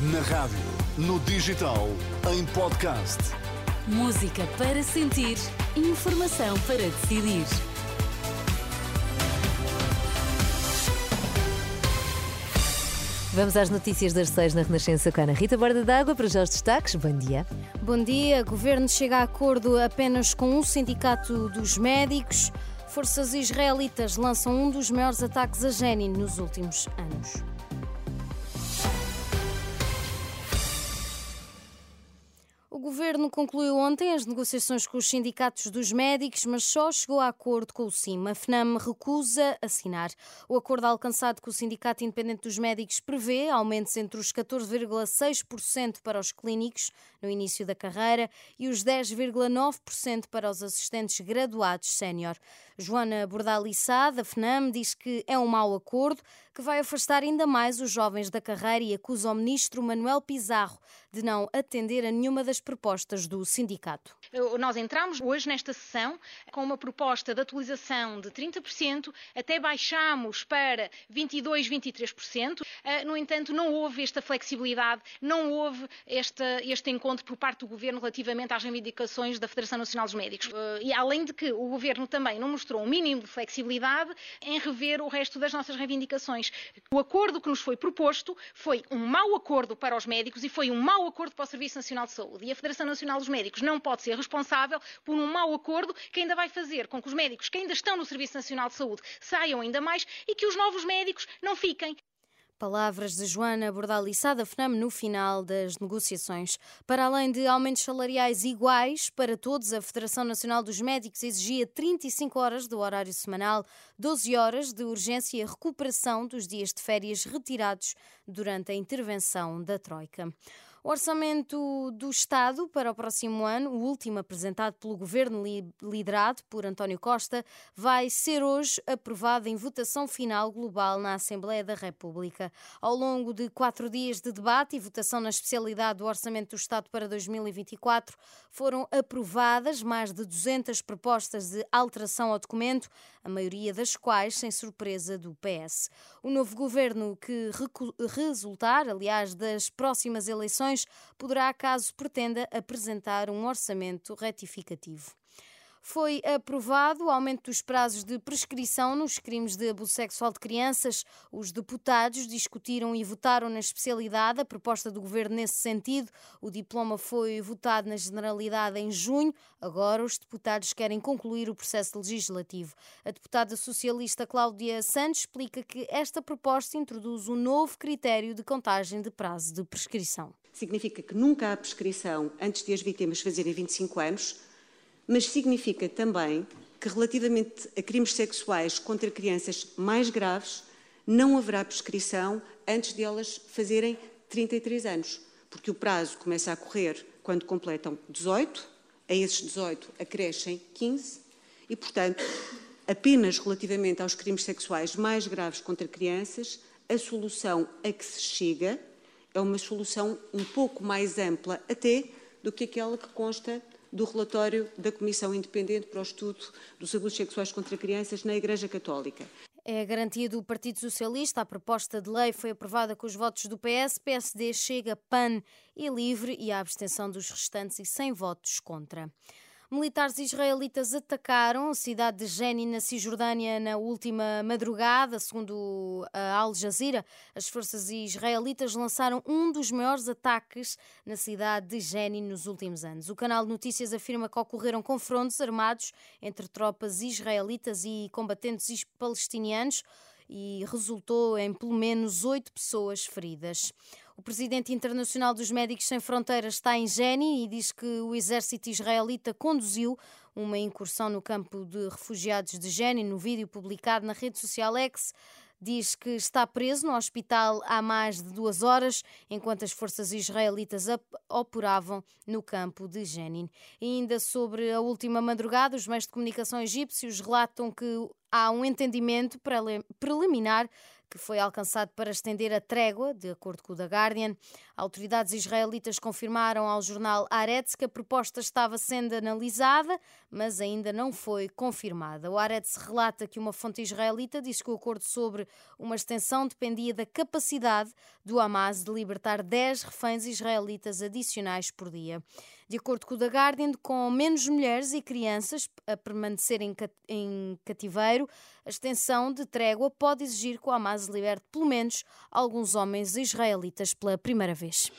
Na rádio, no digital, em podcast. Música para sentir, informação para decidir. Vamos às notícias das seis na Renascença com a Ana Rita Borda d'Água para já os destaques. Bom dia. Bom dia. Governo chega a acordo apenas com um sindicato dos médicos. Forças israelitas lançam um dos maiores ataques a Jenin nos últimos anos. Governo concluiu ontem as negociações com os sindicatos dos médicos, mas só chegou a acordo com o CIM. A FNAM recusa assinar. O acordo alcançado com o Sindicato Independente dos Médicos prevê aumentos entre os 14,6% para os clínicos no início da carreira e os 10,9% para os assistentes graduados sénior. Joana Bordalissá, da FNAM, diz que é um mau acordo que vai afastar ainda mais os jovens da carreira e acusa o ministro Manuel Pizarro de não atender a nenhuma das propostas do sindicato. Nós entramos hoje nesta sessão com uma proposta de atualização de 30%, até baixamos para 22, 23%. Ah, no entanto, não houve esta flexibilidade, não houve este, este encontro por parte do Governo relativamente às reivindicações da Federação Nacional dos Médicos. Ah, e além de que o Governo também não mostrou um mínimo de flexibilidade em rever o resto das nossas reivindicações. O acordo que nos foi proposto foi um mau acordo para os médicos e foi um mau acordo para o Serviço Nacional de Saúde. E a Federação Nacional dos Médicos não pode ser responsável por um mau acordo que ainda vai fazer com que os médicos que ainda estão no Serviço Nacional de Saúde saiam ainda mais e que os novos médicos não fiquem. Palavras de Joana Bordalissá da FNAM no final das negociações. Para além de aumentos salariais iguais para todos, a Federação Nacional dos Médicos exigia 35 horas do horário semanal, 12 horas de urgência e recuperação dos dias de férias retirados durante a intervenção da Troika. O orçamento do Estado para o próximo ano, o último apresentado pelo governo liderado por António Costa, vai ser hoje aprovado em votação final global na Assembleia da República. Ao longo de quatro dias de debate e votação na especialidade do Orçamento do Estado para 2024, foram aprovadas mais de 200 propostas de alteração ao documento, a maioria das quais sem surpresa do PS. O novo governo que resultar, aliás, das próximas eleições poderá, caso pretenda, apresentar um orçamento retificativo foi aprovado o aumento dos prazos de prescrição nos crimes de abuso sexual de crianças. Os deputados discutiram e votaram na especialidade a proposta do governo nesse sentido. O diploma foi votado na generalidade em junho. Agora os deputados querem concluir o processo legislativo. A deputada socialista Cláudia Santos explica que esta proposta introduz um novo critério de contagem de prazo de prescrição. Significa que nunca há prescrição antes de as vítimas fazerem 25 anos mas significa também que, relativamente a crimes sexuais contra crianças mais graves, não haverá prescrição antes de elas fazerem 33 anos, porque o prazo começa a correr quando completam 18, a esses 18 acrescem 15 e, portanto, apenas relativamente aos crimes sexuais mais graves contra crianças, a solução a que se chega é uma solução um pouco mais ampla até do que aquela que consta do relatório da Comissão Independente para o Estudo dos Abusos Sexuais contra Crianças na Igreja Católica. É a garantia do Partido Socialista. A proposta de lei foi aprovada com os votos do PS, PSD, Chega, PAN e Livre e a abstenção dos restantes e sem votos contra. Militares israelitas atacaram a cidade de Jenin, na Cisjordânia, na última madrugada. Segundo a Al Jazeera, as forças israelitas lançaram um dos maiores ataques na cidade de Jenin nos últimos anos. O canal de notícias afirma que ocorreram confrontos armados entre tropas israelitas e combatentes palestinianos e resultou em pelo menos oito pessoas feridas. O presidente internacional dos Médicos Sem Fronteiras está em Geni e diz que o exército israelita conduziu uma incursão no campo de refugiados de Geni. No vídeo publicado na rede social X, diz que está preso no hospital há mais de duas horas, enquanto as forças israelitas operavam no campo de Jenin. E ainda sobre a última madrugada, os meios de comunicação egípcios relatam que há um entendimento preliminar que foi alcançado para estender a trégua, de acordo com o The Guardian. Autoridades israelitas confirmaram ao jornal Haaretz que a proposta estava sendo analisada, mas ainda não foi confirmada. O Haaretz relata que uma fonte israelita disse que o acordo sobre uma extensão dependia da capacidade do Hamas de libertar 10 reféns israelitas adicionais por dia. De acordo com o The Guardian, com menos mulheres e crianças a permanecerem em cativeiro, a extensão de trégua pode exigir que o Hamas liberte pelo menos alguns homens israelitas pela primeira vez.